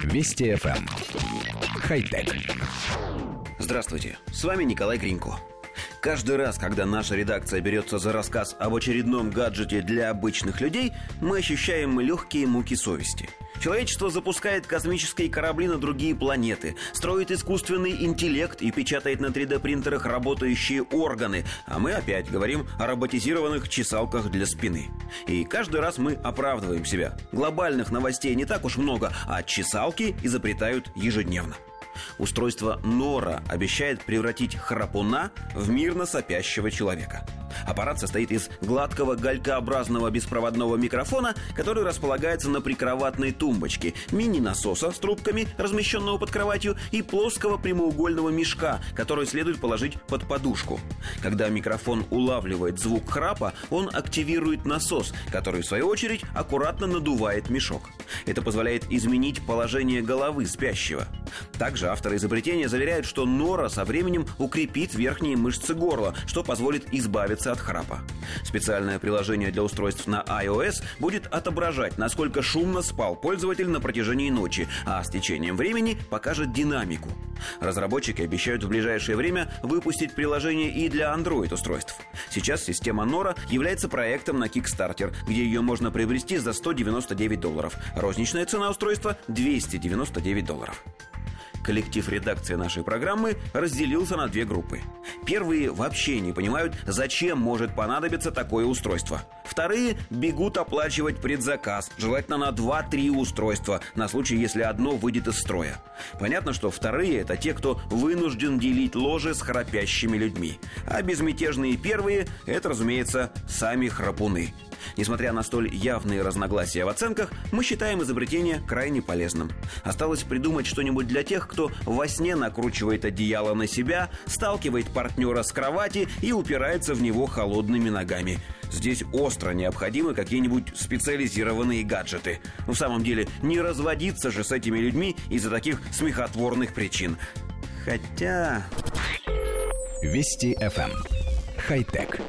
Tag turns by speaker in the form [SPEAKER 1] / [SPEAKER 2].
[SPEAKER 1] Вести FM. Эм. Хай-тек.
[SPEAKER 2] Здравствуйте, с вами Николай Гринько. Каждый раз, когда наша редакция берется за рассказ об очередном гаджете для обычных людей, мы ощущаем легкие муки совести. Человечество запускает космические корабли на другие планеты, строит искусственный интеллект и печатает на 3D-принтерах работающие органы, а мы опять говорим о роботизированных чесалках для спины. И каждый раз мы оправдываем себя. Глобальных новостей не так уж много, а чесалки изобретают ежедневно. Устройство Нора обещает превратить храпуна в мирно сопящего человека. Аппарат состоит из гладкого галькообразного беспроводного микрофона, который располагается на прикроватной тумбочке, мини-насоса с трубками, размещенного под кроватью, и плоского прямоугольного мешка, который следует положить под подушку. Когда микрофон улавливает звук храпа, он активирует насос, который, в свою очередь, аккуратно надувает мешок. Это позволяет изменить положение головы спящего. Также авторы изобретения заверяют, что нора со временем укрепит верхние мышцы горла, что позволит избавиться от храпа. Специальное приложение для устройств на iOS будет отображать, насколько шумно спал пользователь на протяжении ночи, а с течением времени покажет динамику. Разработчики обещают в ближайшее время выпустить приложение и для Android-устройств. Сейчас система Nora является проектом на Kickstarter, где ее можно приобрести за 199 долларов. Розничная цена устройства 299 долларов. Коллектив редакции нашей программы разделился на две группы. Первые вообще не понимают, зачем может понадобиться такое устройство. Вторые бегут оплачивать предзаказ, желательно на 2-3 устройства, на случай, если одно выйдет из строя. Понятно, что вторые – это те, кто вынужден делить ложе с храпящими людьми. А безмятежные первые – это, разумеется, сами храпуны. Несмотря на столь явные разногласия в оценках, мы считаем изобретение крайне полезным. Осталось придумать что-нибудь для тех, кто во сне накручивает одеяло на себя, сталкивает партнера с кровати и упирается в него холодными ногами. Здесь остро необходимы какие-нибудь специализированные гаджеты. В самом деле, не разводиться же с этими людьми из-за таких смехотворных причин. Хотя...
[SPEAKER 1] Вести FM. Эм. Хай-тек.